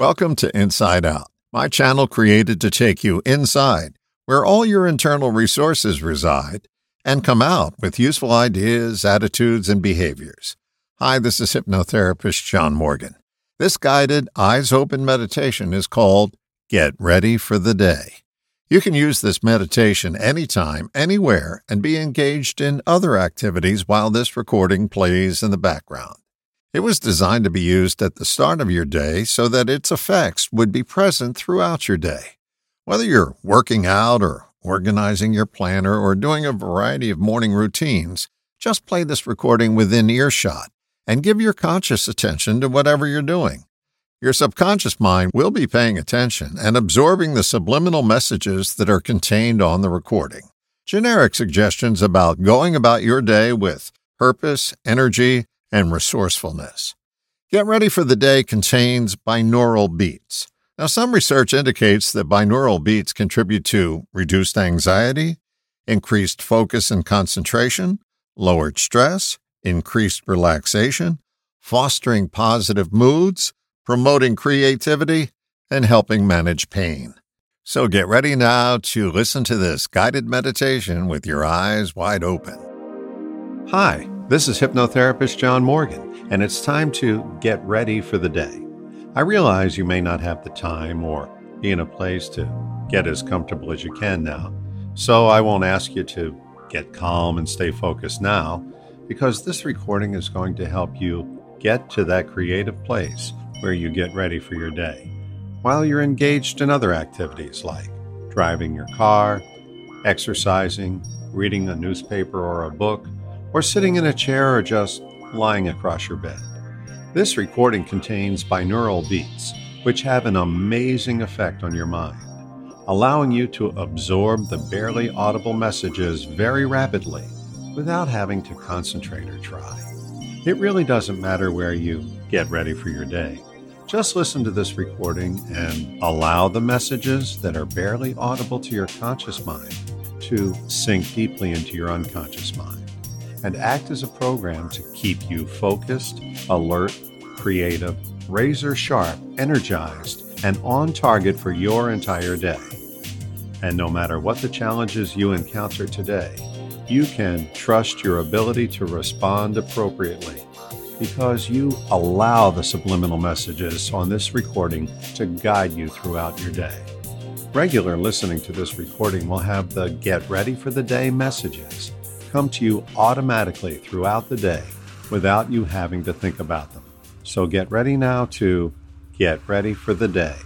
Welcome to Inside Out, my channel created to take you inside, where all your internal resources reside, and come out with useful ideas, attitudes, and behaviors. Hi, this is hypnotherapist John Morgan. This guided, eyes open meditation is called Get Ready for the Day. You can use this meditation anytime, anywhere, and be engaged in other activities while this recording plays in the background. It was designed to be used at the start of your day so that its effects would be present throughout your day. Whether you're working out or organizing your planner or doing a variety of morning routines, just play this recording within earshot and give your conscious attention to whatever you're doing. Your subconscious mind will be paying attention and absorbing the subliminal messages that are contained on the recording. Generic suggestions about going about your day with purpose, energy, and resourcefulness. Get Ready for the Day contains binaural beats. Now, some research indicates that binaural beats contribute to reduced anxiety, increased focus and concentration, lowered stress, increased relaxation, fostering positive moods, promoting creativity, and helping manage pain. So get ready now to listen to this guided meditation with your eyes wide open. Hi, this is hypnotherapist John Morgan, and it's time to get ready for the day. I realize you may not have the time or be in a place to get as comfortable as you can now, so I won't ask you to get calm and stay focused now, because this recording is going to help you get to that creative place where you get ready for your day, while you're engaged in other activities like driving your car, exercising, reading a newspaper or a book, or sitting in a chair or just lying across your bed. This recording contains binaural beats, which have an amazing effect on your mind, allowing you to absorb the barely audible messages very rapidly without having to concentrate or try. It really doesn't matter where you get ready for your day. Just listen to this recording and allow the messages that are barely audible to your conscious mind to sink deeply into your unconscious mind and act as a program to keep you focused, alert, creative, razor sharp, energized, and on target for your entire day. And no matter what the challenges you encounter today, you can trust your ability to respond appropriately because you allow the subliminal messages on this recording to guide you throughout your day. Regular listening to this recording will have the Get Ready for the Day messages come to you automatically throughout the day without you having to think about them. So get ready now to get ready for the day.